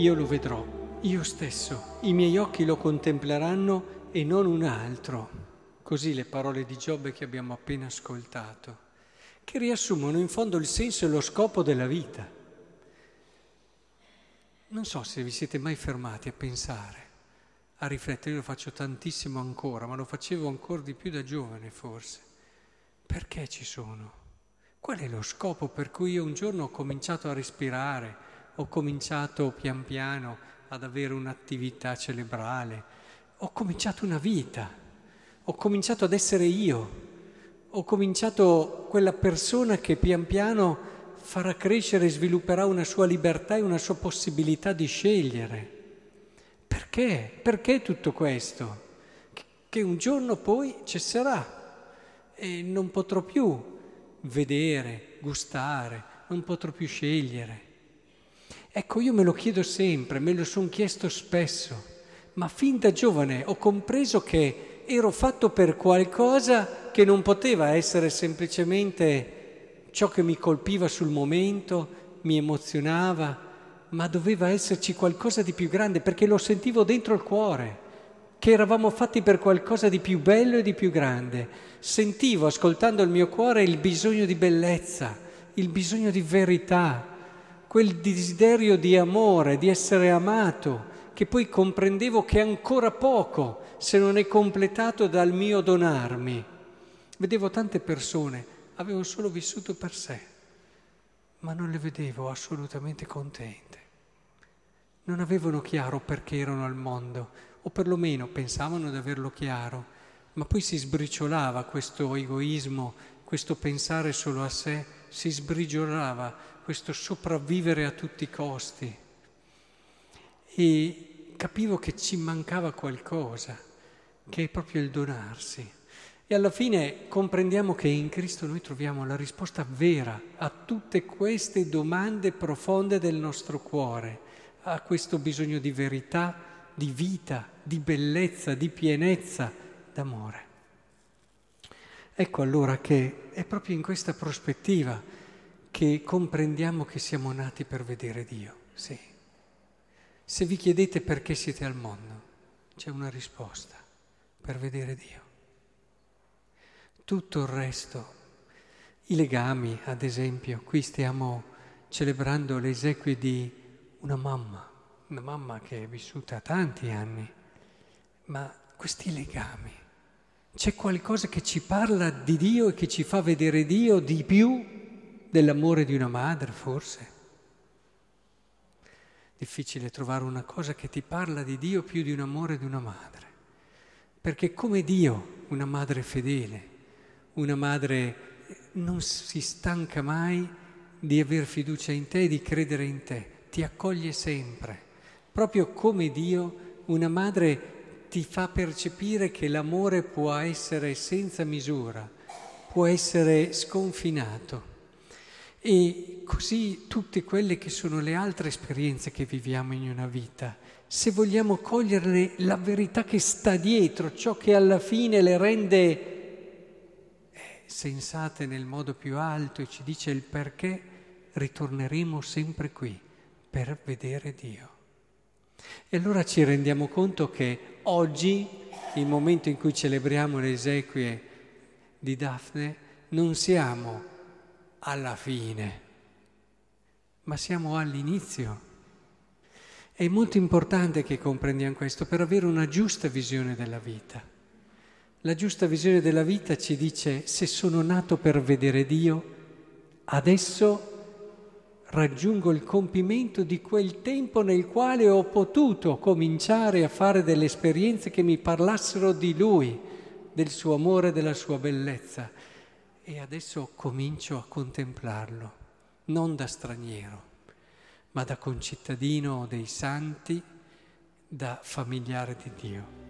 io lo vedrò, io stesso, i miei occhi lo contempleranno e non un altro. Così le parole di Giobbe che abbiamo appena ascoltato, che riassumono in fondo il senso e lo scopo della vita. Non so se vi siete mai fermati a pensare, a riflettere, io lo faccio tantissimo ancora, ma lo facevo ancora di più da giovane forse. Perché ci sono? Qual è lo scopo per cui io un giorno ho cominciato a respirare, ho cominciato pian piano ad avere un'attività cerebrale, ho cominciato una vita, ho cominciato ad essere io, ho cominciato quella persona che pian piano farà crescere e svilupperà una sua libertà e una sua possibilità di scegliere. Perché? Perché tutto questo? Che un giorno poi cesserà e non potrò più vedere, gustare, non potrò più scegliere. Ecco, io me lo chiedo sempre, me lo sono chiesto spesso, ma fin da giovane ho compreso che ero fatto per qualcosa che non poteva essere semplicemente ciò che mi colpiva sul momento, mi emozionava, ma doveva esserci qualcosa di più grande perché lo sentivo dentro il cuore che eravamo fatti per qualcosa di più bello e di più grande. Sentivo, ascoltando il mio cuore, il bisogno di bellezza, il bisogno di verità, quel desiderio di amore, di essere amato, che poi comprendevo che è ancora poco se non è completato dal mio donarmi. Vedevo tante persone, avevano solo vissuto per sé, ma non le vedevo assolutamente contente. Non avevano chiaro perché erano al mondo, o perlomeno pensavano di averlo chiaro, ma poi si sbriciolava questo egoismo, questo pensare solo a sé, si sbriciolava questo sopravvivere a tutti i costi. E capivo che ci mancava qualcosa, che è proprio il donarsi. E alla fine comprendiamo che in Cristo noi troviamo la risposta vera a tutte queste domande profonde del nostro cuore, a questo bisogno di verità, di vita, di bellezza, di pienezza, d'amore. Ecco allora che è proprio in questa prospettiva che comprendiamo che siamo nati per vedere Dio, sì. Se vi chiedete perché siete al mondo, c'è una risposta, per vedere Dio. Tutto il resto, i legami, ad esempio, qui stiamo celebrando le esequie di una mamma, una mamma che è vissuta tanti anni, ma questi legami, c'è qualcosa che ci parla di Dio e che ci fa vedere Dio di più dell'amore di una madre, forse? Difficile trovare una cosa che ti parla di Dio più di un amore di una madre, perché come Dio, una madre fedele, una madre non si stanca mai di aver fiducia in te di credere in te, ti accoglie sempre Proprio come Dio, una madre ti fa percepire che l'amore può essere senza misura, può essere sconfinato. E così tutte quelle che sono le altre esperienze che viviamo in una vita, se vogliamo cogliere la verità che sta dietro, ciò che alla fine le rende eh, sensate nel modo più alto e ci dice il perché, ritorneremo sempre qui per vedere Dio. E allora ci rendiamo conto che oggi, il momento in cui celebriamo le esequie di Daphne, non siamo alla fine, ma siamo all'inizio. È molto importante che comprendiamo questo per avere una giusta visione della vita. La giusta visione della vita ci dice se sono nato per vedere Dio, adesso raggiungo il compimento di quel tempo nel quale ho potuto cominciare a fare delle esperienze che mi parlassero di Lui, del suo amore della sua bellezza. E adesso comincio a contemplarlo, non da straniero, ma da concittadino dei santi, da familiare di Dio.